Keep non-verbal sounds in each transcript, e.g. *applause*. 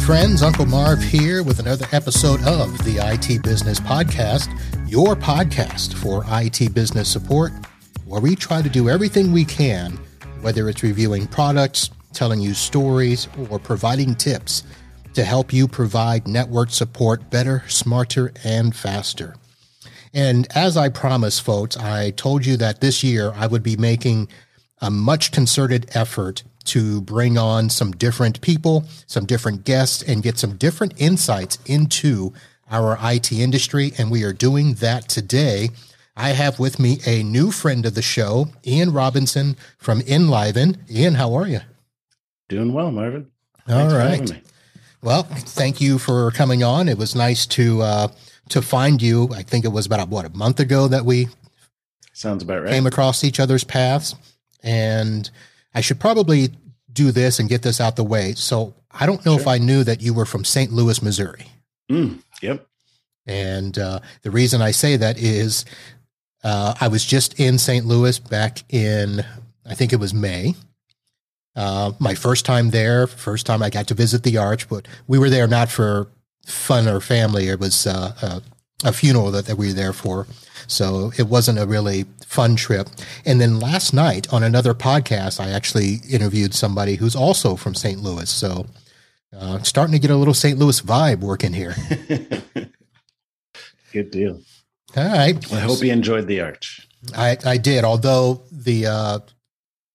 friends. Uncle Marv here with another episode of the IT Business Podcast, your podcast for IT business support, where we try to do everything we can, whether it's reviewing products, telling you stories, or providing tips to help you provide network support better, smarter, and faster. And as I promised, folks, I told you that this year I would be making a much concerted effort to bring on some different people, some different guests, and get some different insights into our IT industry. And we are doing that today. I have with me a new friend of the show, Ian Robinson from Enliven. Ian, how are you? Doing well, Marvin. All Thanks right. Well, thank you for coming on. It was nice to uh, to find you. I think it was about what a month ago that we sounds about right came across each other's paths, and I should probably do this and get this out the way. So I don't know sure. if I knew that you were from St. Louis, Missouri. Mm, yep. And uh, the reason I say that is uh, I was just in St. Louis back in, I think it was May. Uh, my first time there, first time I got to visit the arch, but we were there not for fun or family. It was uh, a, a, funeral that, that we were there for. So it wasn't a really fun trip. And then last night on another podcast, I actually interviewed somebody who's also from St. Louis. So uh, starting to get a little St. Louis vibe working here. *laughs* Good deal. All right. Well, I hope you enjoyed the arch. I, I did, although the uh,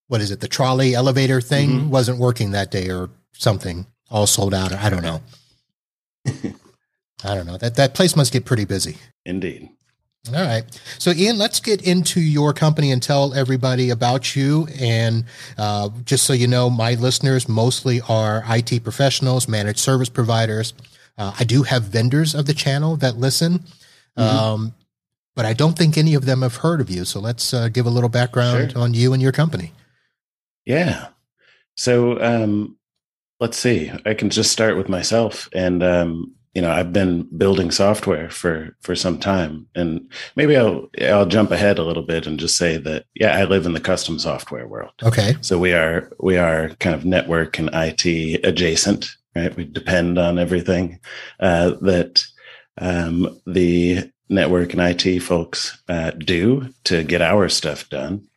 what is it, the trolley elevator thing mm-hmm. wasn't working that day or something, all sold out. I don't know. *laughs* I don't know. That that place must get pretty busy. Indeed. All right. So, Ian, let's get into your company and tell everybody about you. And uh, just so you know, my listeners mostly are IT professionals, managed service providers. Uh, I do have vendors of the channel that listen, mm-hmm. um, but I don't think any of them have heard of you. So, let's uh, give a little background sure. on you and your company. Yeah. So, um, let's see. I can just start with myself. And um, you know i've been building software for for some time. And maybe i'll i'll jump ahead a little bit and just say that yeah i live in the custom software world. Okay. So we are we are kind of network and it adjacent right? We depend on everything uh, that um, the network and it folks uh, do to get our stuff done.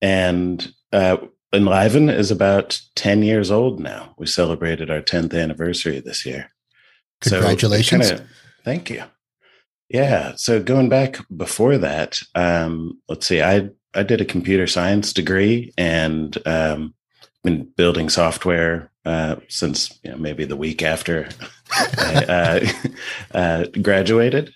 And uh, enliven is about 10 years old now. We celebrated our 10th anniversary this year Congratulations. So kinda, thank you. Yeah. So going back before that, um, let's see, I, I did a computer science degree and um, been building software uh, since you know, maybe the week after I uh, *laughs* uh, graduated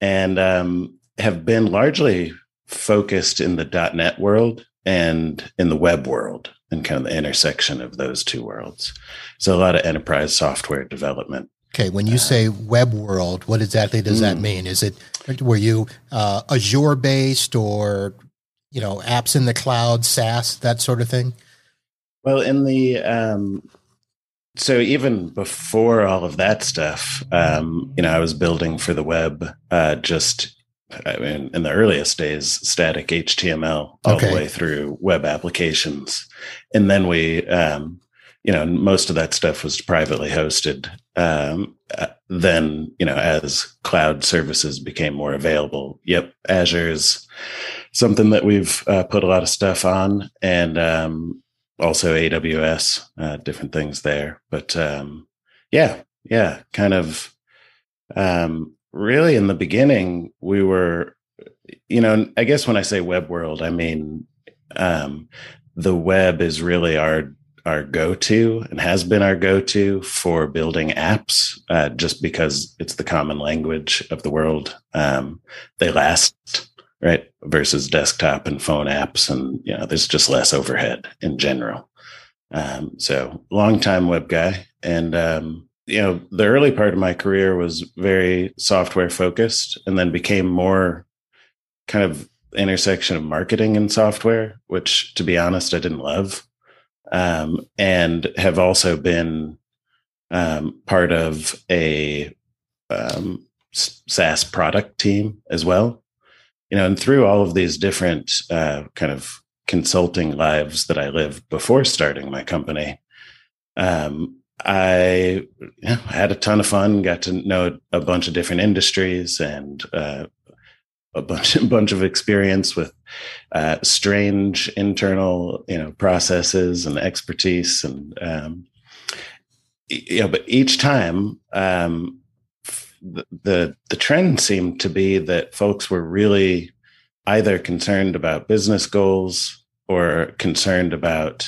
and um, have been largely focused in the .NET world and in the web world and kind of the intersection of those two worlds. So a lot of enterprise software development Okay, when you uh, say web world, what exactly does mm. that mean? Is it were you uh, Azure based or you know apps in the cloud, SaaS, that sort of thing? Well, in the um, so even before all of that stuff, um, you know, I was building for the web. Uh, just I mean, in the earliest days, static HTML all okay. the way through web applications, and then we um, you know, most of that stuff was privately hosted. Um, uh, then, you know, as cloud services became more available, yep, Azure's something that we've uh, put a lot of stuff on, and um, also AWS, uh, different things there. But um, yeah, yeah, kind of. Um, really, in the beginning, we were, you know, I guess when I say web world, I mean um, the web is really our our go-to and has been our go-to for building apps uh, just because it's the common language of the world. Um, they last right versus desktop and phone apps and you know there's just less overhead in general. Um, so long time web guy and um, you know the early part of my career was very software focused and then became more kind of intersection of marketing and software which to be honest i didn't love um, and have also been um, part of a um, SaaS product team as well. You know, and through all of these different uh, kind of consulting lives that I lived before starting my company, um, I yeah, had a ton of fun, got to know a bunch of different industries and uh, a bunch, *laughs* a bunch of experience with uh, strange internal, you know, processes and expertise. And, um, you know, but each time, um, the, the, the trend seemed to be that folks were really either concerned about business goals or concerned about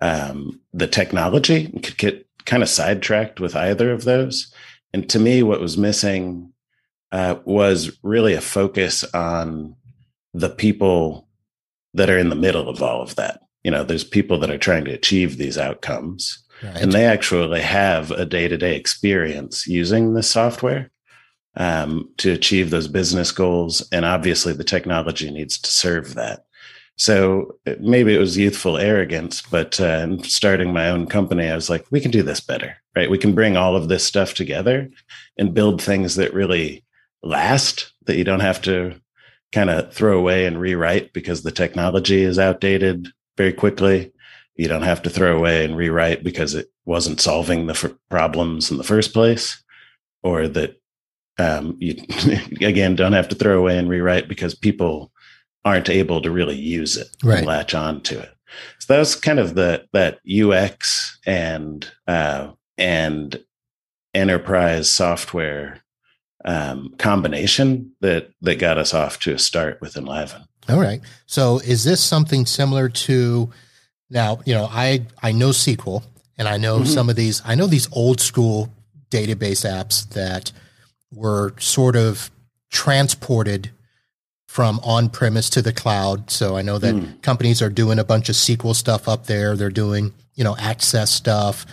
um, the technology could get kind of sidetracked with either of those. And to me, what was missing uh, was really a focus on the people that are in the middle of all of that. You know, there's people that are trying to achieve these outcomes, right. and they actually have a day to day experience using the software um, to achieve those business goals. And obviously, the technology needs to serve that. So maybe it was youthful arrogance, but uh, starting my own company, I was like, we can do this better, right? We can bring all of this stuff together and build things that really last, that you don't have to kind of throw away and rewrite because the technology is outdated very quickly. You don't have to throw away and rewrite because it wasn't solving the f- problems in the first place, or that um, you *laughs* again don't have to throw away and rewrite because people aren't able to really use it right. and latch on to it. So that was kind of the that UX and uh, and enterprise software um, combination that that got us off to a start with Enliven. All right. So is this something similar to now? You know, I I know SQL and I know mm-hmm. some of these. I know these old school database apps that were sort of transported from on premise to the cloud. So I know that mm. companies are doing a bunch of SQL stuff up there. They're doing, you know, access stuff.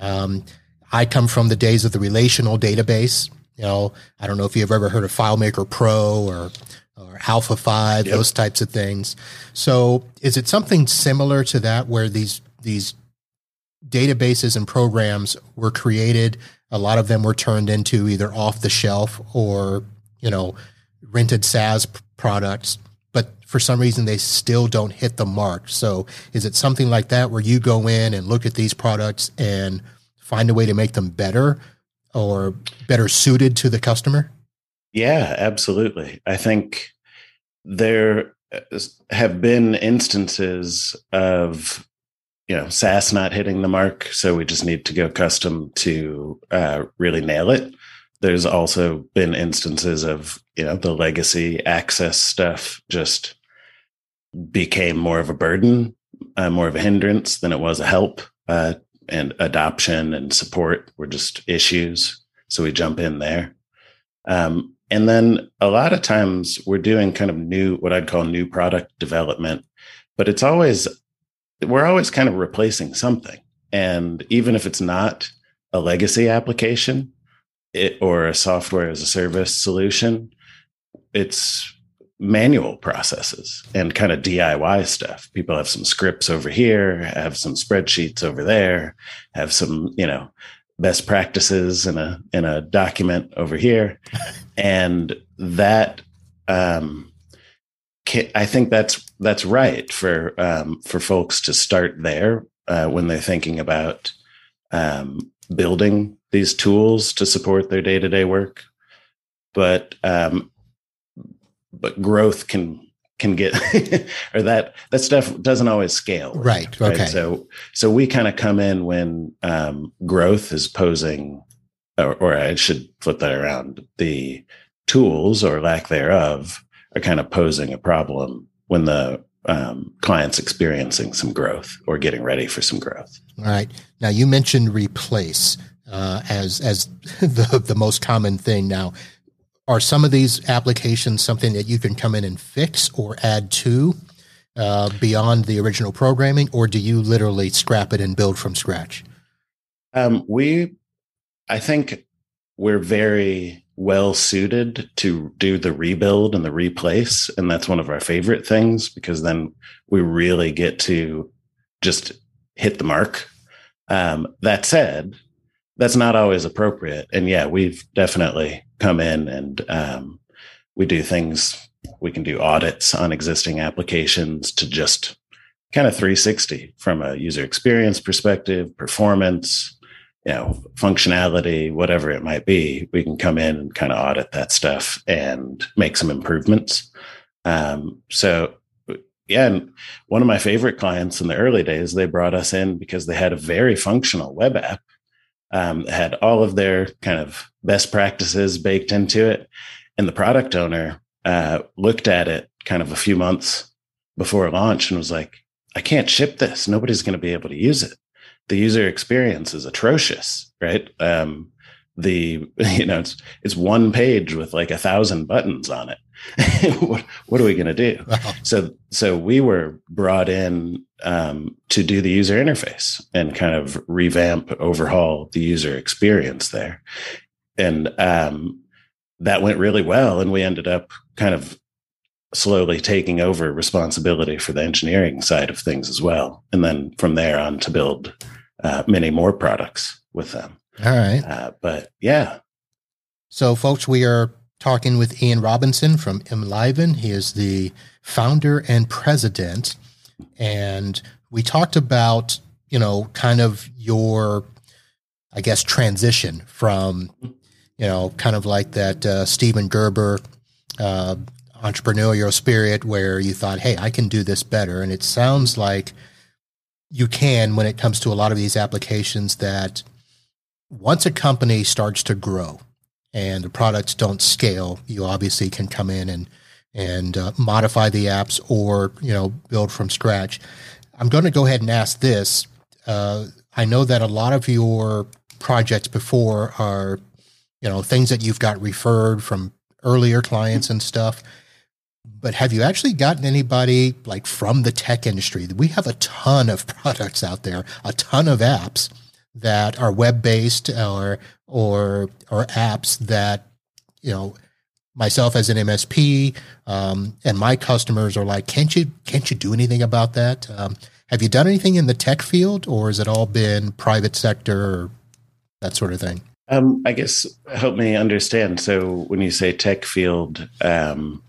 Um, I come from the days of the relational database. You know, I don't know if you've ever heard of FileMaker Pro or or Alpha Five, yep. those types of things. So is it something similar to that where these these databases and programs were created? A lot of them were turned into either off the shelf or, you know, rented SaaS products, but for some reason they still don't hit the mark. So is it something like that where you go in and look at these products and find a way to make them better or better suited to the customer? Yeah, absolutely. I think there have been instances of you know SaaS not hitting the mark, so we just need to go custom to uh, really nail it there's also been instances of you know the legacy access stuff just became more of a burden uh, more of a hindrance than it was a help uh, and adoption and support were just issues. So we jump in there. Um, and then a lot of times we're doing kind of new what i'd call new product development but it's always we're always kind of replacing something. And even if it's not a legacy application it, or a software as a service solution, it's manual processes and kind of DIY stuff. People have some scripts over here, have some spreadsheets over there, have some, you know, best practices in a in a document over here. *laughs* and that um I think that's that's right for um, for folks to start there uh, when they're thinking about um, building these tools to support their day to day work, but um, but growth can can get *laughs* or that that stuff doesn't always scale right, right? okay. So so we kind of come in when um, growth is posing or, or i should flip that around. The tools or lack thereof are kind of posing a problem when the um, clients experiencing some growth or getting ready for some growth. All right. Now you mentioned replace uh, as as *laughs* the the most common thing. Now. Are some of these applications something that you can come in and fix or add to uh, beyond the original programming, or do you literally scrap it and build from scratch? Um, we, I think, we're very well suited to do the rebuild and the replace, and that's one of our favorite things because then we really get to just hit the mark. Um, that said, that's not always appropriate. And yeah, we've definitely come in and um, we do things. We can do audits on existing applications to just kind of 360 from a user experience perspective, performance, you know, functionality, whatever it might be, we can come in and kind of audit that stuff and make some improvements. Um, so yeah, and one of my favorite clients in the early days, they brought us in because they had a very functional web app. Um, had all of their kind of best practices baked into it, and the product owner uh, looked at it kind of a few months before launch and was like, "I can't ship this. Nobody's going to be able to use it. The user experience is atrocious, right? Um, the *laughs* you know it's it's one page with like a thousand buttons on it." *laughs* what, what, are we going to do? Wow. So, so we were brought in um, to do the user interface and kind of revamp, overhaul the user experience there, and um, that went really well. And we ended up kind of slowly taking over responsibility for the engineering side of things as well, and then from there on to build uh, many more products with them. All right, uh, but yeah. So, folks, we are talking with Ian Robinson from Enliven. He is the founder and president. And we talked about, you know, kind of your, I guess, transition from, you know, kind of like that uh, Steven Gerber uh, entrepreneurial spirit where you thought, hey, I can do this better. And it sounds like you can when it comes to a lot of these applications that once a company starts to grow, and the products don't scale, you obviously can come in and and uh, modify the apps or you know build from scratch. I'm going to go ahead and ask this. Uh, I know that a lot of your projects before are you know things that you've got referred from earlier clients and stuff. But have you actually gotten anybody like from the tech industry? We have a ton of *laughs* products out there, a ton of apps that are web based or or or apps that you know myself as an MSP um, and my customers are like, can't you can't you do anything about that? Um, have you done anything in the tech field, or has it all been private sector or that sort of thing? Um, I guess help me understand. So when you say tech field, um,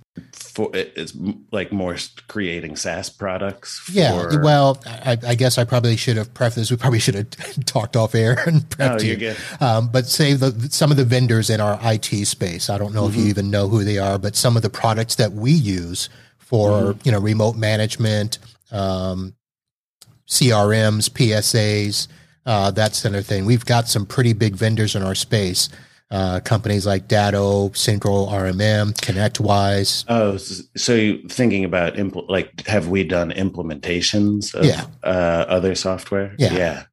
for it's like more creating SaaS products. For... Yeah, well, I, I, guess I probably should have prefaced. We probably should have *laughs* talked off air and prepped oh, you. Um, but say the, some of the vendors in our IT space. I don't know mm-hmm. if you mm-hmm. even know who they are, but some of the products that we use for mm-hmm. you know remote management, um, CRMs, PSAs, uh, that sort of thing. We've got some pretty big vendors in our space uh, companies like Datto, Central RMM, ConnectWise. Oh, so you thinking about impl- like have we done implementations of yeah. uh, other software? Yeah,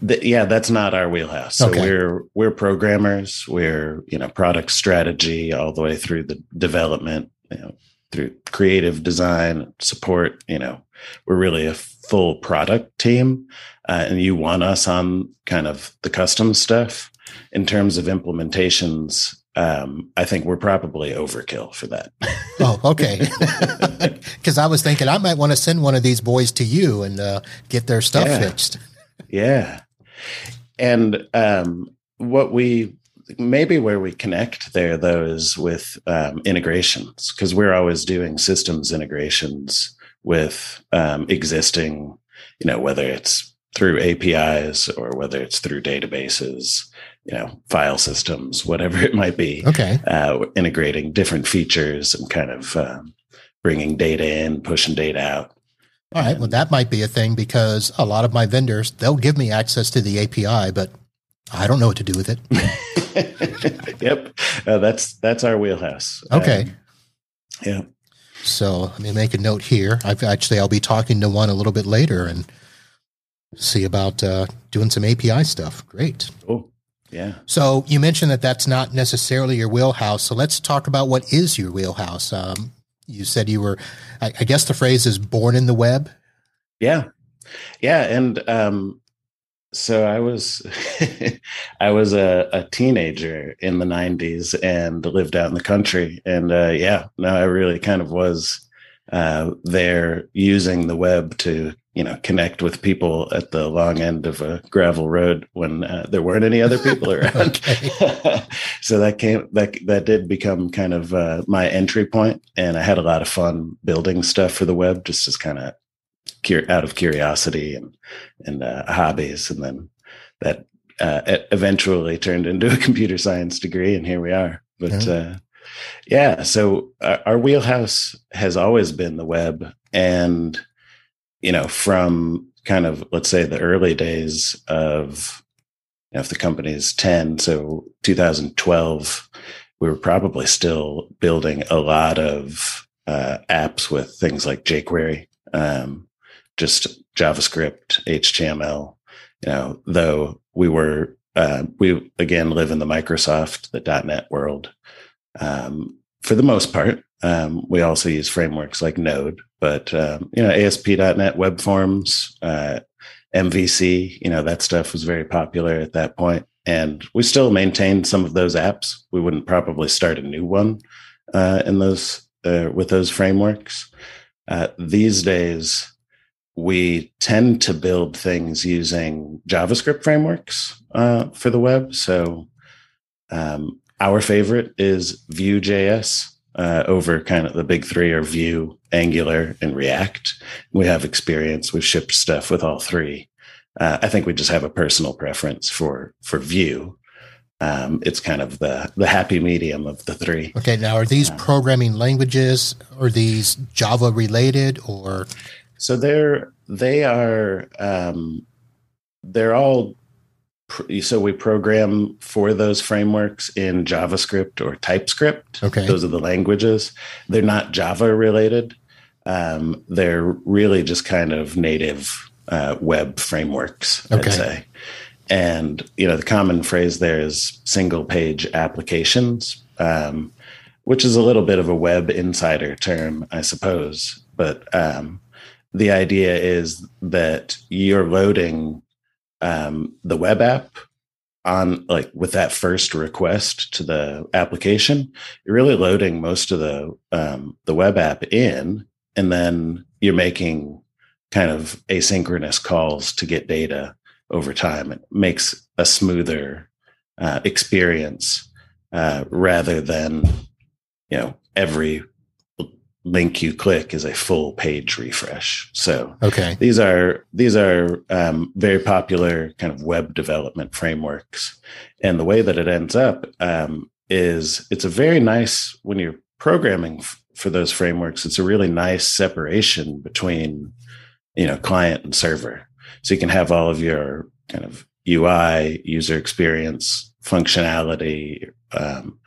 yeah, yeah. That's not our wheelhouse. So okay. we're we're programmers. We're you know product strategy all the way through the development. You know through creative design support. You know we're really a full product team, uh, and you want us on kind of the custom stuff in terms of implementations, um, I think we're probably overkill for that. *laughs* oh, okay. *laughs* Because I was thinking I might want to send one of these boys to you and uh, get their stuff yeah. fixed. *laughs* yeah. And um, what we maybe where we connect there though is with um, integrations because we're always doing systems integrations with um, existing, you know, whether it's through APIs or whether it's through databases you know file systems whatever *laughs* it might be okay. uh, integrating different features and kind of um, bringing data in pushing data out. All right. Well that might be a thing because a lot of my vendors they'll give me access to the api but i don't know what to do with it. *laughs* Yep. Uh, that's that's our wheelhouse. Okay. Um, yeah. So let me make a note here. I've actually i'll be talking to one a little bit later and see about uh, doing some api stuff great cool yeah. So you mentioned that that's not necessarily your wheelhouse. So let's talk about what is your wheelhouse. Um, you said you were, I, I, guess the phrase is born in the web. Yeah. Yeah. And, um, so I was, *laughs* I was a, a, teenager in the '90s and lived out in the country, and uh, yeah, no, I really kind of was uh, there using the web to you know connect with people at the long end of a gravel road when uh, there weren't any other people *laughs* around *laughs* so that came that that did become kind of uh, my entry point and i had a lot of fun building stuff for the web just as kind of cur- out of curiosity and and uh, hobbies and then that uh, eventually turned into a computer science degree, and here we are. But mm-hmm. uh, yeah, so our, our wheelhouse has always been the web, and you know, from kind of let's say the early days of you know, if the company is 10 so 2012 we were probably still building a lot of uh, apps with things like jquery um, just javascript html you know though we were uh, we again live in the microsoft .NET world um, for the most part um, we also use frameworks like node but um, you know asp.net web forms uh, MVC, you know, that stuff was very popular at that. And we still maintain some of those apps. We wouldn't probably start a new one uh, in those uh, with those frameworks. Uh, these days, we tend to build things using JavaScript frameworks uh, for the web. So um, our favorite is Vue.js uh, over kind of the big three are Vue, Angular, and React. We have experience. We've shipped stuff with all three. Uh, I think we just have a personal preference for for Vue. Um, it's kind of the the happy medium of the three. Okay, now are these programming languages? Are these Java related or? So they're they are um, they're all so we program for those frameworks in JavaScript or TypeScript. Okay. Those are the languages. They're not Java related. Um, they're really just kind of native uh, web frameworks, okay. I'd say. And, you know, the common phrase there is single page applications, um, which is a little bit of a web insider term, I suppose. But um, the idea is that you're loading um, the web app on like with that first request to the application you're really loading most of the um, the web app in and then you're making kind of asynchronous calls to get data over time. It makes a smoother uh, experience uh, rather than you know every link you click is a full page refresh. So okay, these are these are um, very popular kind of web development frameworks, and the way that it ends up um, is it's a very nice when you're programming f- for those frameworks. It's a really nice separation between you know client and server, so you can have all of your kind of UI user experience functionality um,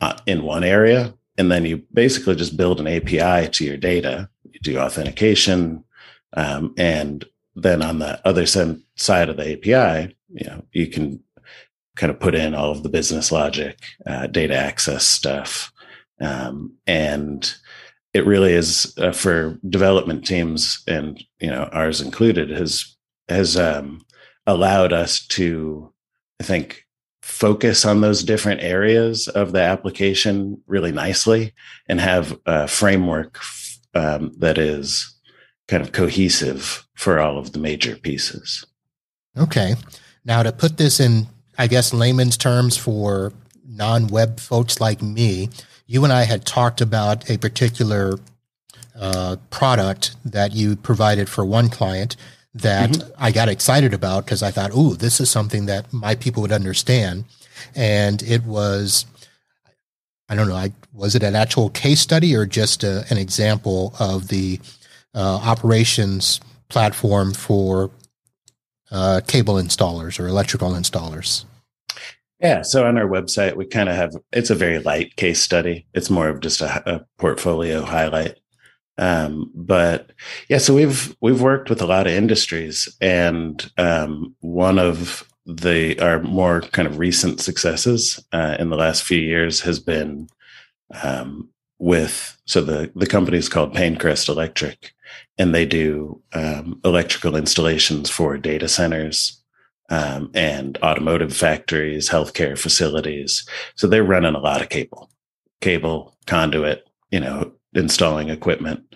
uh, in one area and then you basically just build an API to your data. You do authentication, um, and then on the other side of the API, you know, you can kind of put in all of the business logic, uh, data access stuff, um, and it really is uh, for development teams, and you know, ours included, has has um, allowed us to, I think, focus on those different areas of the application really nicely and have a framework um, that is kind of cohesive for all of the major pieces. Okay. Now, to put this in, I guess, layman's terms for non web folks like me, you and I had talked about a particular uh, product that you provided for one client that mm-hmm. I got excited about because I thought, "Ooh, this is something that my people would understand." And it was, I don't know, I, was it an actual case study or just a, an example of the uh, operations platform for uh, cable installers or electrical installers? Yeah. So on our website, we kind of have it's a very light case study. It's more of just a, a portfolio highlight. Um, but yeah, so we've we've worked with a lot of industries, and um, one of the our more kind of recent successes uh, in the last few years has been um, with so the the company is called Pinecrest Electric, and they do um, electrical installations for data centers. Um, and automotive factories, healthcare facilities. So they're running a lot of cable, cable, conduit, you know, installing equipment,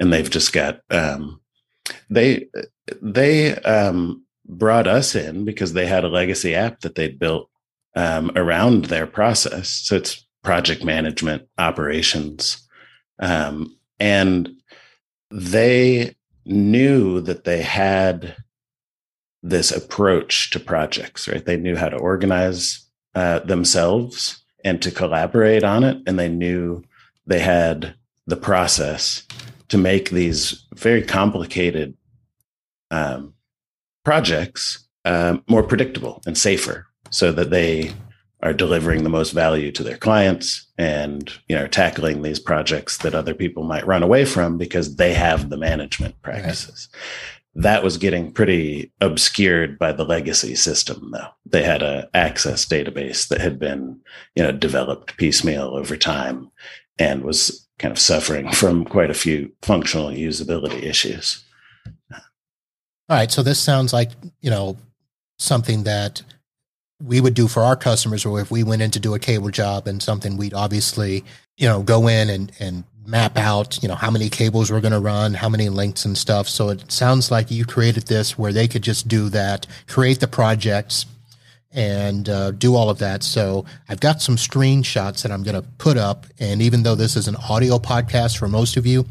and they've just got um, they they um, brought us in because they had a legacy app that they'd built um, around their process. So it's project management operations, um, and they knew that they had this approach to projects, right? They knew how to organize uh, themselves and to collaborate on it. And they knew they had the process to make these very complicated um, projects um, more predictable and safer so that they are delivering the most value to their clients and you know tackling these projects that other people might run away from because they have the management practices right. that was getting pretty obscured by the legacy system though they had a access database that had been you know developed piecemeal over time and was kind of suffering from quite a few functional usability issues. All right so this sounds like you know something that we would do for our customers or if we went in to do a cable job and something we'd obviously you know go in and and map out you know how many cables we're going to run how many links and stuff. So it sounds like you created this where they could just do that create the projects and uh, do all of that so i've got some screenshots that i'm going to put up and even though this is an audio podcast for most of you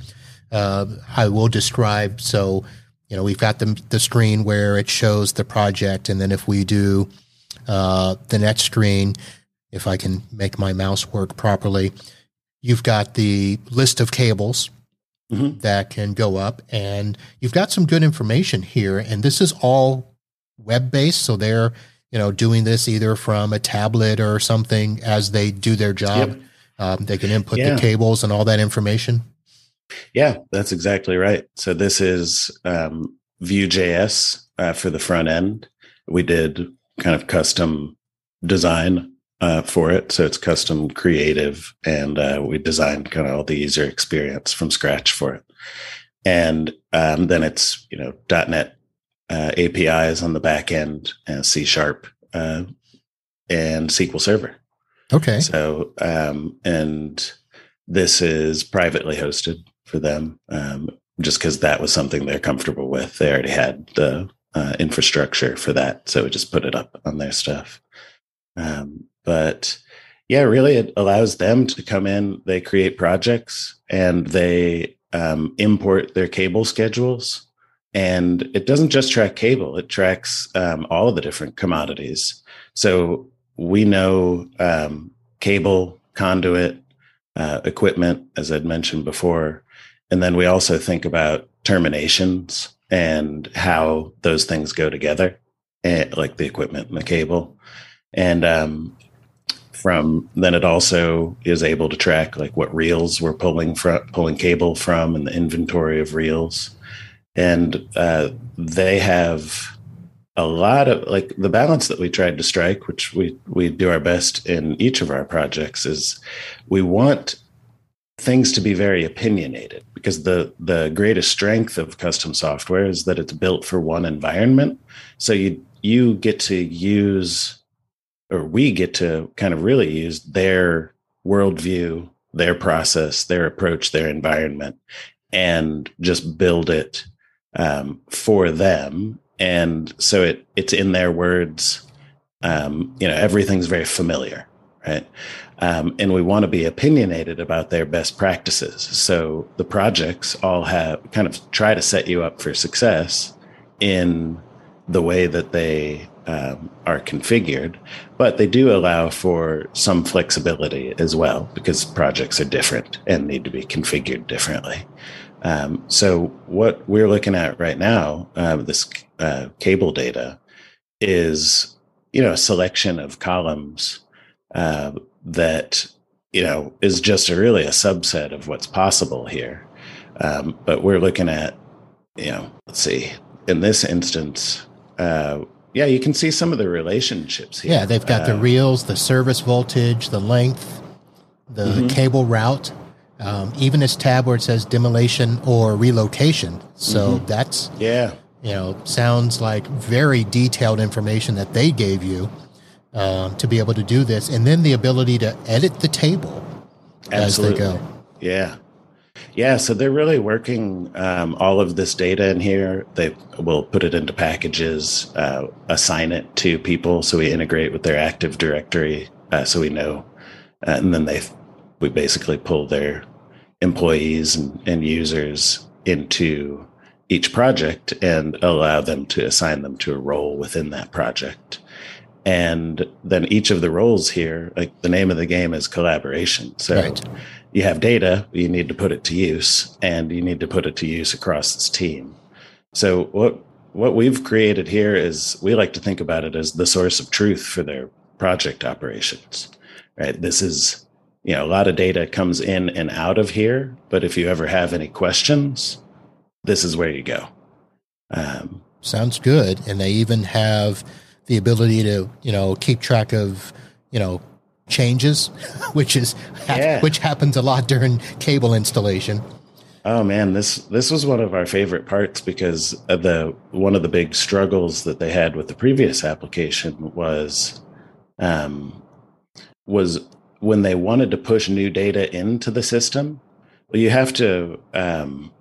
uh, i will describe so you know we've got the, the screen where it shows the project and then if we do uh, the next screen, if I can make my mouse work properly, you've got the list of cables mm-hmm. that can go up, and you've got some good information here. And this is all web based, so they're you know doing this either from a tablet or something as they do their job. Yep. Um, they can input yeah. the cables and all that information. Yeah, that's exactly right. So this is um, Vue.js uh, for the front end. We did kind of custom design uh, for it. So it's custom creative, and uh, we designed kind of all the user experience from scratch for it. And um, then it's you know .NET uh, APIs on the back end, and C sharp, uh, and SQL Server. Okay. So um, and this is privately hosted for them, um, just because that was something they're comfortable with. They already had the uh, infrastructure for that. So we just put it up on their stuff. Um, but yeah, really, it allows them to come in. They create projects and they um, import their cable schedules. And it doesn't just track cable; it tracks um, all of the different commodities. So we know um, cable, conduit, uh, equipment, as I'd mentioned before, and then we also think about terminations and how those things go together, and, eh, like the equipment and the cable. And um, from then it also is able to track like what reels we're pulling from, pulling cable from, and the inventory of reels. And uh, they have a lot of like the balance that we tried to strike, which we we do our best in each of our projects, is we want things to be very opinionated. Because the the greatest strength of custom software is that it's built for one environment. So you you get to use or we get to kind of really use their worldview their process their approach their environment and just build it um, for them and so it it's in their words um, you know everything's very familiar right um, and we want to be opinionated about their best practices. So the projects all have kind of try to set you up for success in the way that they um, are configured, but they do allow for some flexibility as well because projects are different and need to be configured differently. Um, so what we're looking at right now, uh, this uh, cable data, is you know a selection of columns uh, that you know is just a, really a subset of what's possible here. Um, but we're looking at you know let's see in this instance. Uh, yeah, you can see some of the relationships here. Yeah, they've got uh, the reels, the service voltage, the length, the mm-hmm. cable route, um, even this tab where it says demolition or relocation. So mm-hmm. that's yeah, you know, sounds like very detailed information that they gave you um, to be able to do this, and then the ability to edit the table Absolutely. as they go. Yeah. Yeah, so they're really working um, all of this data in here. They will put it into packages, uh, assign it to people, so we integrate with their Active Directory, uh, so we know, uh, and then they we basically pull their employees and, and users into each project and allow them to assign them to a role within that project. And then each of the roles here, like the name of the game is collaboration. So right. you have data, you need to put it to use, and you need to put it to use across this team. So what what we've created here is we like to think about it as the source of truth for their project operations. Right. This is you know, a lot of data comes in and out of here, but if you ever have any questions, this is where you go. Um, Sounds good. And they even have the ability to, you know, keep track of, you know, changes, *laughs* which is yeah. which happens a lot during cable installation. Oh man, this this was one of our favorite parts because of the one of the big struggles that they had with the previous application was um, was when they wanted to push new data into the system. Well, you have to um,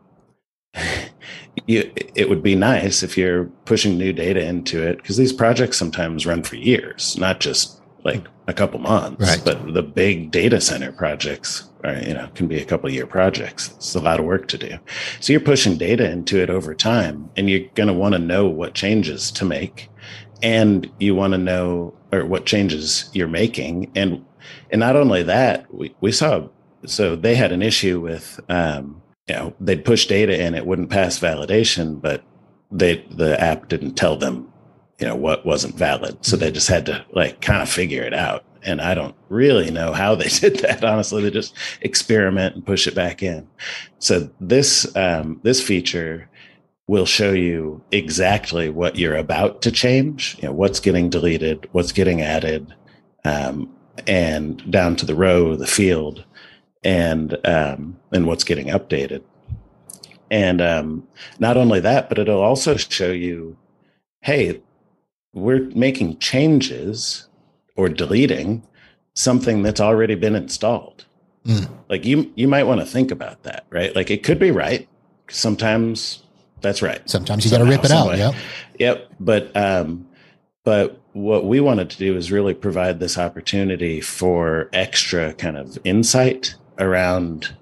*laughs* you, it would be nice if you're pushing new data into it because these projects sometimes run for years, not just like a couple months. Right. But the big data center projects are, you know, can be a couple year projects. It's a lot of work to do. So you're pushing data into it over time and you're going to want to know what changes to make and you want to know or what changes you're making. And, and not only that, we, we saw, so they had an issue with, um, you know they'd push data in it wouldn't pass validation but they the app didn't tell them you know what wasn't valid. So they just had to like kind of figure it out. And i don't really know how they *laughs* did that honestly. They just experiment and push it back in. So this um, this feature will show you exactly what you're about to change. You know what's getting deleted what's getting added um, and down to the row the field and um, and what's getting updated. And um, not only that, but it'll also show you, hey, we're making changes or deleting something that's already been installed. Mm. Like you, you might want to think about that, right? Like it could be right. Sometimes that's right. Sometimes you got to rip it out. Yep. Yep. But um, but what we wanted to do is really provide this opportunity for extra kind of insight around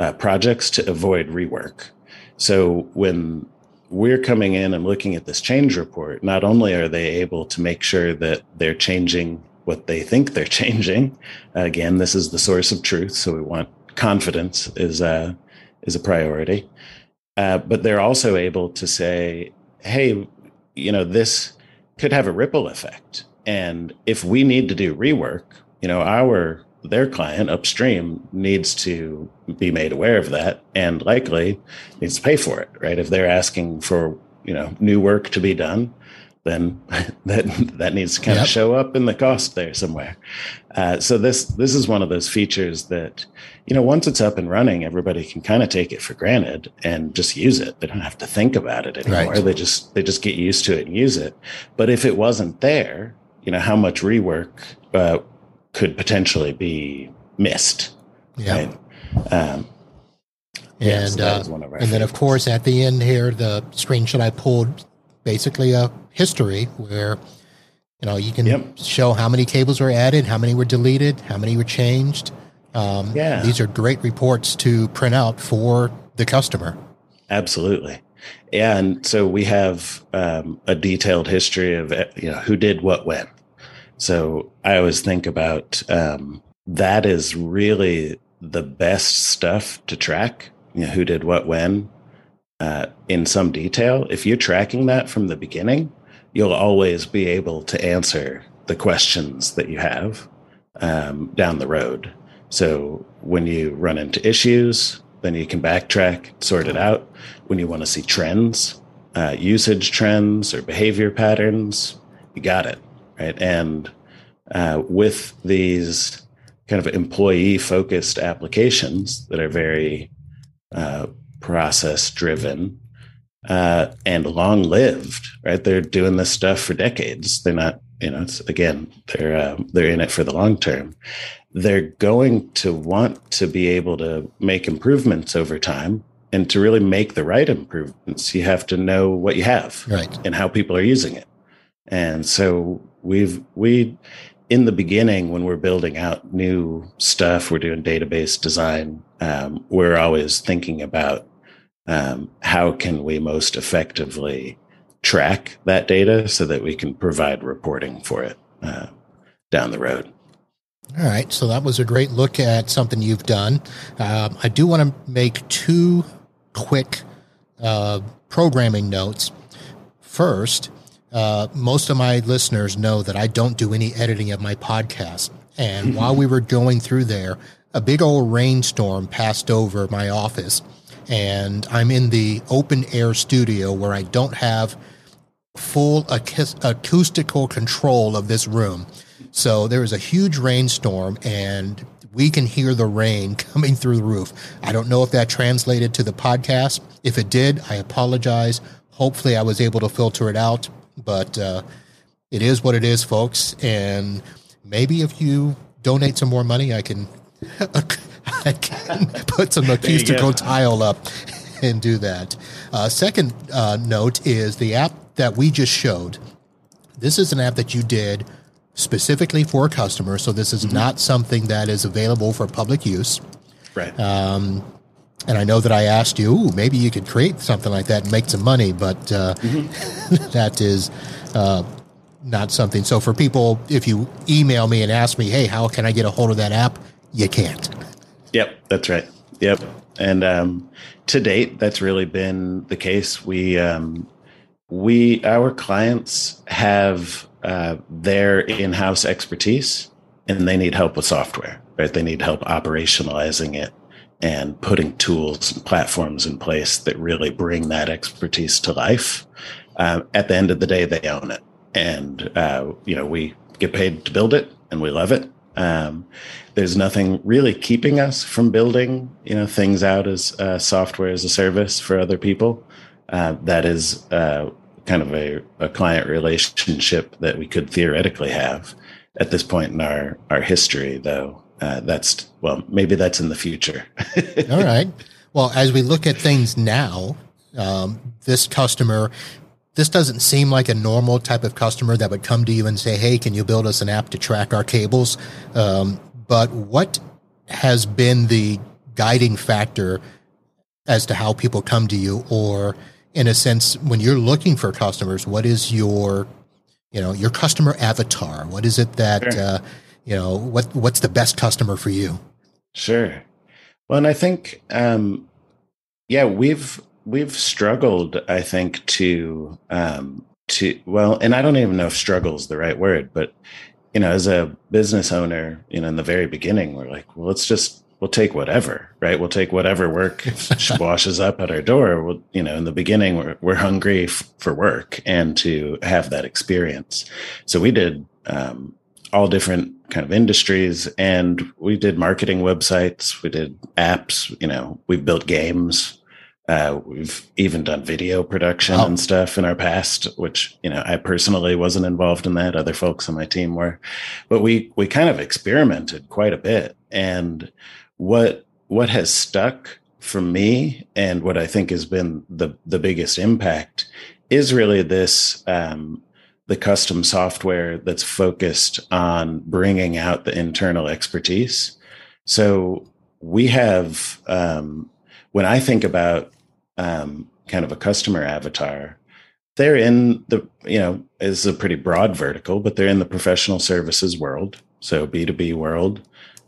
uh, projects to avoid rework. So when we're coming in and looking at this change report, not only are they able to make sure that they're changing what they think they're *laughs* changing, again, this is the source of truth, so we want confidence is a is a priority. Uh, but they're also able to say, "Hey, you know, this could have a ripple effect, and if we need to do rework, you know, our their client upstream needs to be made aware of that and likely needs to pay for it, right? If they're asking for, you know, new work to be done, then *laughs* that that needs to kind yep. of show up in the cost there somewhere. Uh, so this this is one of those features that, you know, once it's up and running, everybody can kind of take it for granted and just use it. They don't have to think about it anymore. Right. They just they just get used to it and use it. But if it wasn't there, you know, how much rework uh, could potentially be missed. Yeah. Right? Um, and so uh, and then of course at the end here the screenshot I pulled basically a history where you know you can yep. show how many cables were added, how many were deleted, how many were changed. Um, yeah, these are great reports to print out for the customer. Absolutely. Yeah, and so we have um, a detailed history of you know who did what when, so I always think about um, that is really the best stuff to track. You know, who did what when uh, in some detail. If you're tracking that from the beginning, you'll always be able to answer the questions that you have um, down the road. So when you run into issues, then you can backtrack, sort it out. When you want to see trends, uh, usage trends or behavior patterns, you got it right? And uh, with these kind of employee focused applications that are very uh, process driven uh, and long lived, right? They're doing this stuff for decades. They're not, you know, it's again, they're uh, they're in it for the long term. They're going to want to be able to make improvements over time and to really make the right improvements, you have to know what you have right. and how people are using it. And so we've we in the beginning when we're building out new stuff, we're doing database design. Um, we're always thinking about um, how can we most effectively track that data so that we can provide reporting for it uh, down the road. All right, so that was a great look at something you've done. Um, I do want to make two quick uh, programming notes. First, uh, most of my listeners know that I don't do any editing of my podcast. And *laughs* while we were going through there, a big old rainstorm passed over my office. And I'm in the open air studio where I don't have full acoustical control of this room. So there is a huge rainstorm and we can hear the rain *laughs* coming through the roof. I don't know if that translated to the podcast. If it did, I apologize. Hopefully, I was able to filter it out, but uh, it is what it is, folks. And maybe if you donate some more money, I can *laughs* I can put some acoustical tile up and do that. Uh, second uh, note is the app that we just showed. This is an app that you did specifically for a customer, So this is mm-hmm. not something that is available for public use. Right. Um, and I know that I asked you, Ooh, maybe you could create something like that and make some money, but uh, mm-hmm. *laughs* that is uh, not something. So for people, if you email me and ask me, hey, how can I get a hold of that app? You can't. Yep, that's right. Yep. And um, to date, that's really been the case. We um, we our clients have uh, their in-house expertise and they need help with software right they need help operationalizing it and putting tools and platforms in place that really bring that expertise to life uh, at the end of the day they own it and uh, you know we get paid to build it and we love it um, there's nothing really keeping us from building you know things out as uh, software as a service for other people. Uh, that is uh, kind of a, a client relationship that we could theoretically have at this point in our our history though. Uh, that's well maybe that's in the future. *laughs* All right. Well as we look at things now um, this customer this doesn't seem like a normal type of customer that would come to you and say hey can you build us an app to track our cables um, but what has been the guiding factor as to how people come to you or in a sense, when you're looking for customers, what is your, you know, your customer avatar? What is it that, sure. uh, you know, what what's the best customer for you? Sure. Well, and I think, um, yeah, we've we've struggled. I think to um, to well, and I don't even know if struggle is the right word, but you know, as a business owner, you know, in the very beginning, we're like, well, let's just we'll take whatever, right? We'll take whatever work *laughs* washes up at our door. We'll, you know, in the beginning, we're, we're hungry f- for work and to have that experience. So we did um, all different kind of industries and we did marketing websites. We did apps, you know, we've built games. Uh, we've even done video production oh. and stuff in our past, which you know I personally wasn't involved in that. Other folks on my team were, but we we kind of experimented quite a bit. And what what has stuck for me and what I think has been the the biggest impact is really this um, the custom software that's focused on bringing out the internal expertise. So we have um, when I think about um, kind of a customer avatar, they're in the you know is a pretty broad vertical, but they're in the professional services world, so B two B world.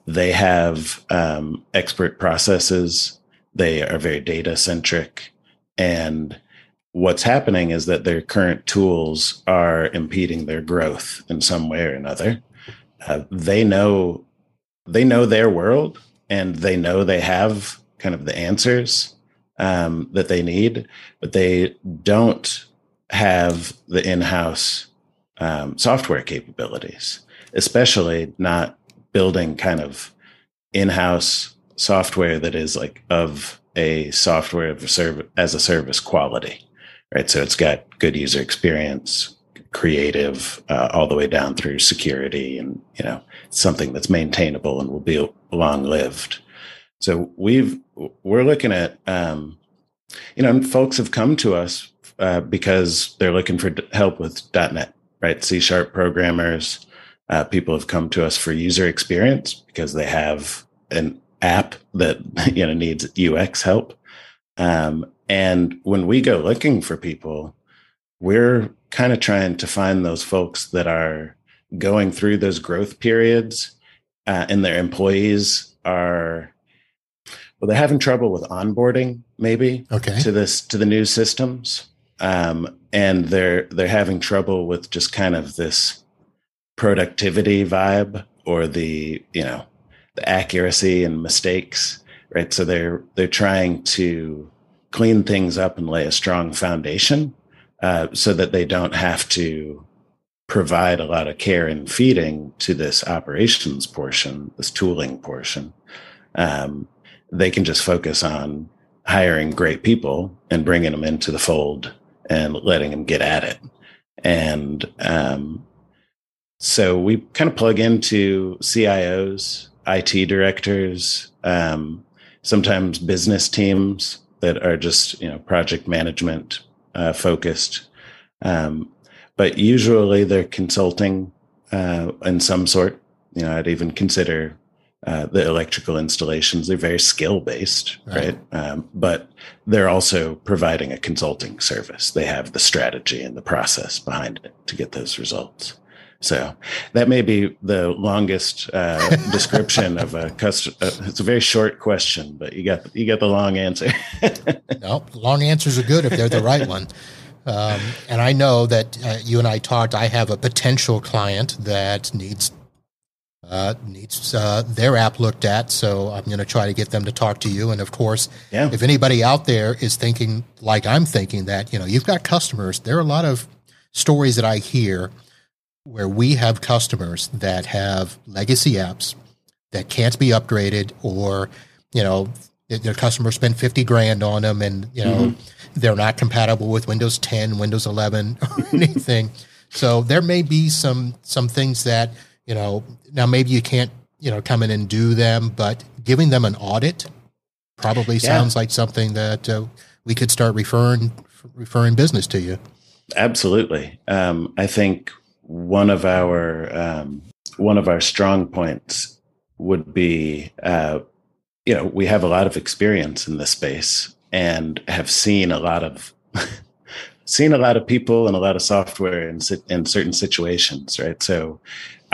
They have um, expert processes. They are very data centric. And what's happening is that their current tools are impeding their growth in some way or another. Uh, they know they know their world and they know they have kind of the answers um, that they need, but they don't have the in-house um, software capabilities, especially not building kind of in-house software that is like of a software of a service as a service quality, right? So it's got good user experience, creative, uh, all the way down through security, and you know something that's maintainable and will be long lived. So we've we're looking at um, you know folks have come to us uh, because they're looking for help with .NET, right? C sharp programmers, uh, people have come to us for user experience because they have an app that *laughs* you know needs UX help, um, and when we go looking for people, we're kind of trying to find those folks that are going through those growth periods uh, and their employees are well they're having trouble with onboarding maybe okay. to this to the new systems um, and they're they're having trouble with just kind of this productivity vibe or the you know the accuracy and mistakes right so they're they're trying to clean things up and lay a strong foundation uh, so that they don't have to provide a lot of care and feeding to this operations portion, this tooling portion. Um, they can just focus on hiring great people and bringing them into the fold and letting them get at it. And um, so we kind of plug into CIOs, IT directors, um, sometimes business teams that are just you know project management uh, focused. Um, but usually they're consulting uh, in some sort. You know, I'd even consider uh, the electrical installations. They're very skill based, right? right? Um, but they're also providing a consulting service. They have the strategy and the process behind it to get those results. So that may be the longest uh, *laughs* description of a customer. Uh, it's a very short question, but you got you got the long answer. *laughs* no, long answers are good if they're the right *laughs* one. Um, and I know that uh, you and I talked. I have a potential client that needs uh, needs uh, their app looked at, so I'm going to try to get them to talk to you. And of course, yeah. if anybody out there is thinking like I'm thinking that you know you've got customers, there are a lot of stories that I hear where we have customers that have legacy apps that can't be upgraded, or you know their customers spend 50 grand on them and you know mm-hmm. they're not compatible with windows 10 windows 11 *laughs* or anything so there may be some some things that you know now maybe you can't you know come in and do them but giving them an audit probably yeah. sounds like something that uh, we could start referring referring business to you absolutely um, i think one of our um, one of our strong points would be uh, you know, we have a lot of experience in this space and have seen a lot of *laughs* seen a lot of people and a lot of software in in certain situations, right? So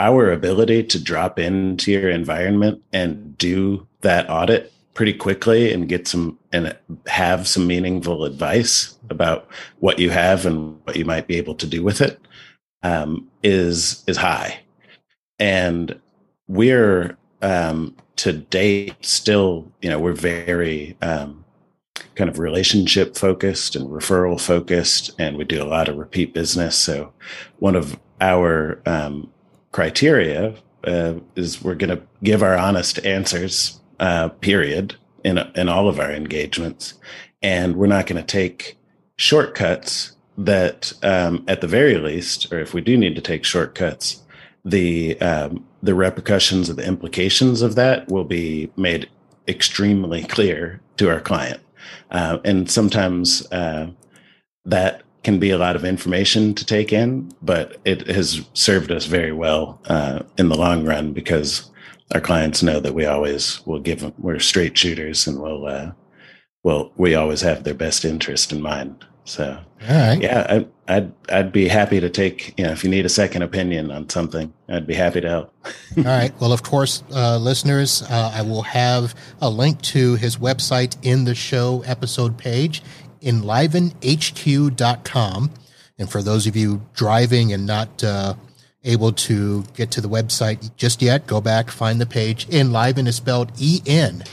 our ability to drop into your environment and do that audit pretty quickly and get some and have some meaningful advice about what you have and what you might be able to do with it um, is is high, and we're um, to date still you know we're very um, kind of relationship focused and referral focused and we do a lot of repeat business. So one of our um, criteria uh, is we're going to give our honest answers uh, period in in all of our engagements and we're not going to take shortcuts that um, at the very least or if we do need to take shortcuts the um, the repercussions or the implications of that will be made extremely clear to our client. Uh, and sometimes uh, that can be a lot of information to take in, but it has served us very well uh, in the long run because our clients know that we always will give them, we're straight shooters and we'll, uh, well, we always have their best interest in mind. So, yeah, I, I'd I'd be happy to take you know if you need a second opinion on something, I'd be happy to help. *laughs* All right. Well, of course, uh, listeners, uh, I will have a link to his website in the show episode page, enlivenhq.com. And for those of you driving and not uh, able to get to the website just yet, go back, find the page. Enliven is spelled E N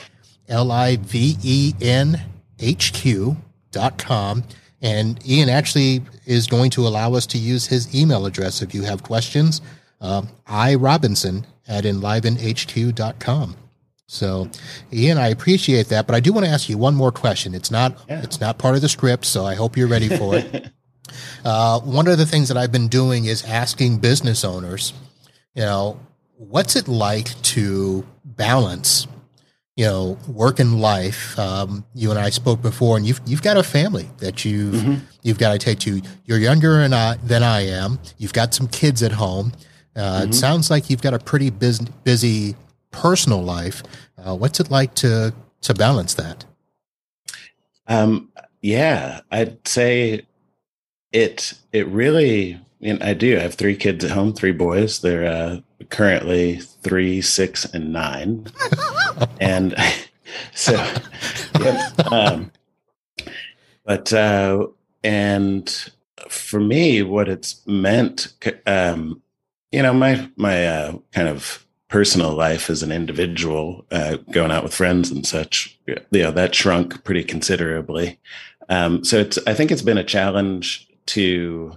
L I V E N H Q dot com and Ian actually is going to allow us to use his email address if you have questions. Uh, I Robinson at enlivenhq.com. So, Ian, I appreciate that, but I do want to ask you one more question. It's not yeah. it's not part of the script, so I hope you're ready for it. *laughs* uh, one of the things that I've been doing is asking business owners, you know, what's it like to balance you know, work and life. Um, you and I spoke before, and you've you've got a family that you've mm-hmm. you've got to take to. You're younger than I, than I am. You've got some kids at home. Uh, mm-hmm. It sounds like you've got a pretty busy, busy personal life. Uh, what's it like to to balance that? Um, yeah, I'd say it it really I do. I have three kids at home, three boys. They're uh, currently three, six, and nine. *laughs* and *laughs* so, yeah, um, but uh, and for me, what it's meant, um, you know, my my uh, kind of personal life as an individual, uh, going out with friends and such, you know, that shrunk pretty considerably. Um, so it's, I think it's been a challenge to,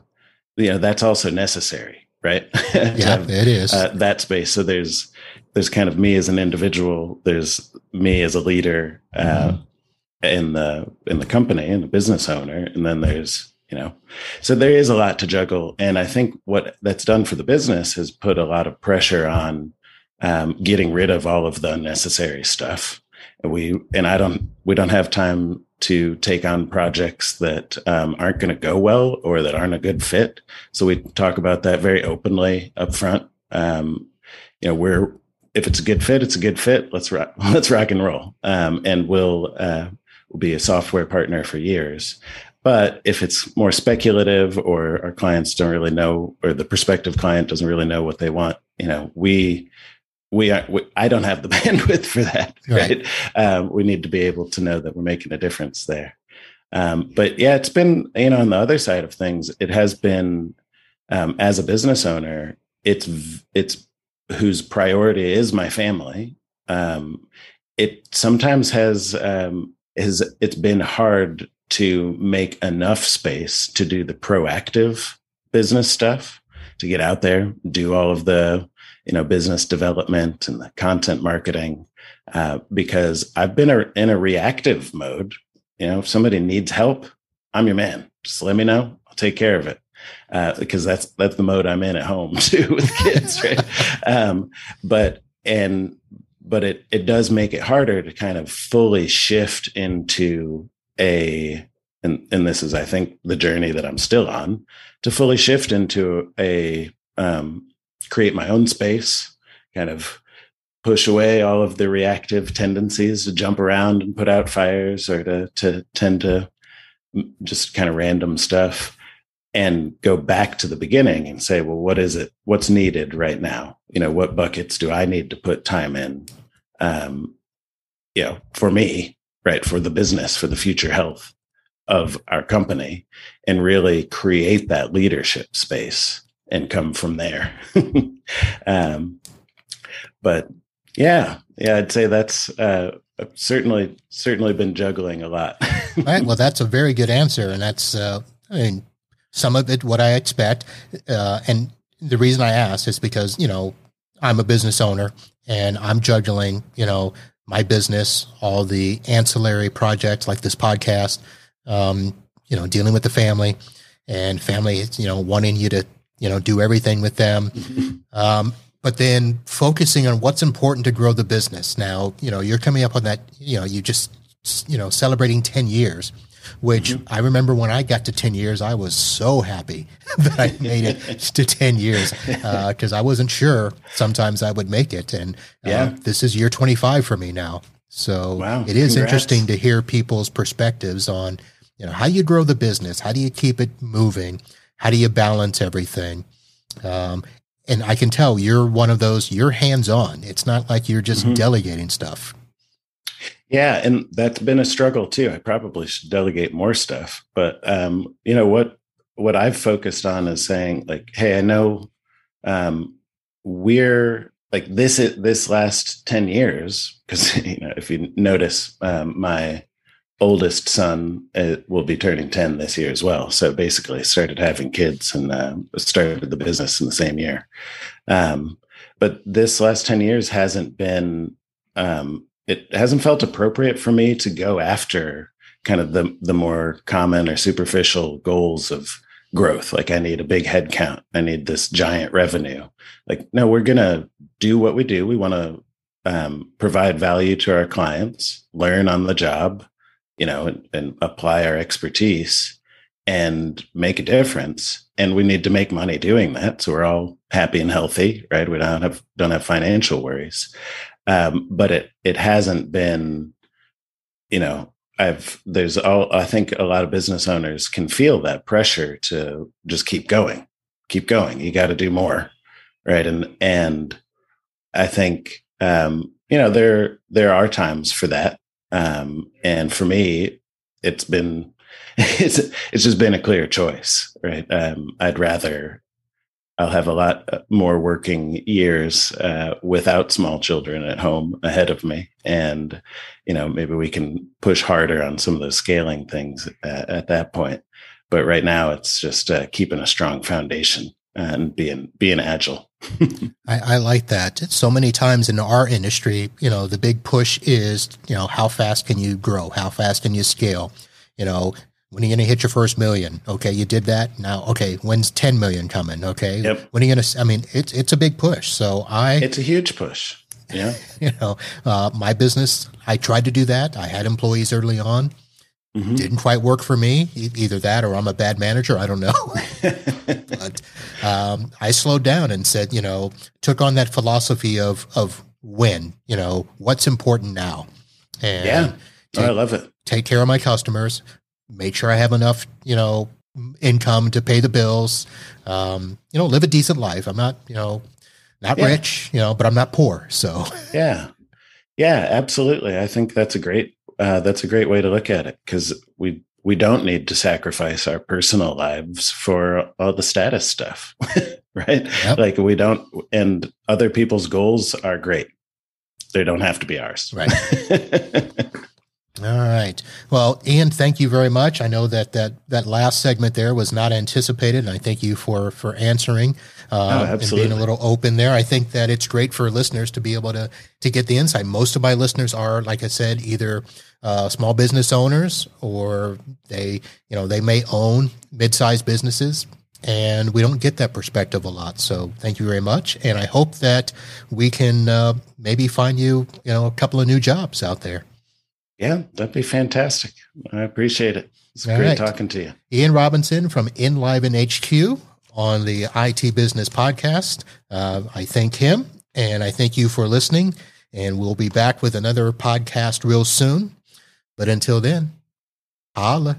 you know, that's also necessary, right? *laughs* yeah, have, it is uh, that space. So there's, there's kind of me as an individual. There's me as a leader uh, mm-hmm. in the in the company and the business owner, and then there's you know, so there is a lot to juggle. And I think what that's done for the business has put a lot of pressure on um, getting rid of all of the unnecessary stuff. And we and I don't we don't have time to take on projects that um, aren't going to go well or that aren't a good fit. So we talk about that very openly up front. Um, you know, we're if it's a good fit, it's a good fit. Let's rock, *laughs* let's rock and roll. Um, and we'll uh, we'll be a software partner for years. But if it's more speculative or our clients don't really know, or the prospective client doesn't really know what they want, you know, we we are we, i don't have the *laughs* bandwidth for that right, right? Um, we need to be able to know that we're making a difference there. Um, but yeah it's been you know on the other side of things it has been um, as a business owner it's it's whose priority is my family. Um, it sometimes has um, has it's been hard to make enough space to do the proactive business stuff to get out there do all of the you know business development and the content marketing uh, because I've been a, in a reactive mode. You know, if somebody needs help, I'm your man. Just let me know. I'll take care of it. Uh, because that's that's the mode I'm in at home *laughs* too with kids, right? *laughs* um, but and but it it does make it harder to kind of fully shift into a and and this is I think the journey that I'm still on to fully shift into a um, create my own space, kind of push away all of the reactive tendencies to jump around and put out fires or to, to tend to just kind of random stuff and go back to the beginning and say, well, what is it? What's needed right now? You know, what buckets do I need to put time in? Um, you know, for me, right, for the business, for the future health of our company, and really create that leadership space and come from there. *laughs* um, but yeah, yeah, I'd say that's uh, certainly certainly been juggling a lot. *laughs* All right. Well, that's a very good answer, and that's uh, I mean some of it what I expect. Uh, and the reason I ask is because you know I'm a business owner and I'm juggling you know my business, all the ancillary projects like this podcast, um, you know, dealing with the family and family, you know, wanting you to you know, do everything with them. Um, but then focusing on what's important to grow the business. Now, you know, you're coming up on that, you know, you just, you know, celebrating 10 years, which mm-hmm. I remember when I got to 10 years, I was so happy *laughs* that I made it *laughs* to 10 years because uh, I wasn't sure sometimes I would make it. And uh, yeah. this is year 25 for me now. So wow. it is Congrats. interesting to hear people's perspectives on, you know, how you grow the business, how do you keep it moving, how do you balance everything? Um, and I can tell you're one of those, you're hands on. It's not like you're just mm-hmm. delegating stuff. Yeah, and that's been a struggle too. I probably should delegate more stuff, but um, you know what? What I've focused on is saying, like, hey, I know um, we're like this. This last ten years, because *laughs* you know, if you notice, um, my oldest son uh, will be turning 10 this year as well. So basically started having kids and uh, started the business in the same year. Um, but this last 10 years hasn't been, um, it hasn't felt appropriate for me to go after kind of the, the more common or superficial goals of growth. Like I need a big head count. I need this giant revenue. Like, no, we're going to do what we do. We want to um, provide value to our clients, learn on the job, you know, and, and apply our expertise and make a difference. And we need to make money doing that. So we're all happy and healthy, right? We don't have don't have financial worries. Um, but it it hasn't been, you know, I've there's all I think a lot of business owners can feel that pressure to just keep going, keep going. You got to do more, right? And and I think um, you know there there are times for that, um, and for me, it's been *laughs* it's it's just been a clear choice, right? Um, I'd rather I'll have a lot uh, more working years uh, without small children at home ahead of me, and you know maybe we can push harder on some of those scaling things at, uh, at that point. But right now, it's just uh, keeping a strong foundation and being being agile. I, I, like that. So many times in our industry, you know, the big push is, you know, how fast can you grow? How fast can you scale? You know, when are you going to hit your first million? Okay, you did that. Now, okay, when's 10 million coming? Okay. Yep. When are you going to, I mean, it's, it's a big push. So I, it's a huge push. Yeah. *laughs* you know, uh, my business, I tried to do that. I had employees early on. Mm-hmm. Didn't quite work for me. Either that or I'm a bad manager. I don't know. *laughs* but um, I slowed down and said, you know, took on that philosophy of of when, you know, what's important now. And yeah, take, oh, I love it. Take care of my customers, make sure I have enough, you know, income to pay the bills. Um, you know, live a decent life. I'm not, you know, not yeah. rich, you know, but I'm not poor. So yeah, yeah, absolutely. I think that's a great uh, that's a great way to look at it because we we don't need to sacrifice our personal lives for all the status stuff, *laughs* right? Yep. Like we don't, and other people's goals are great. They don't have to be ours, right? All right. Well, Ian, thank you very much. I know that that, that last segment there was not anticipated, and I thank you for for answering uh, oh, and being a little open there. I think that it's great for listeners to be able to to get the insight. Most of my listeners are, like I said, either uh, small business owners or they, you know, they may own mid-sized businesses, and we don't get that perspective a lot. So thank you very much, and I hope that we can uh, maybe find you, you know, a couple of new jobs out there. Yeah, that'd be fantastic. I appreciate it. It's All great right. talking to you. Ian Robinson from Enliven HQ on the IT Business Podcast. Uh, I thank him and I thank you for listening. And we'll be back with another podcast real soon. But until then, holla.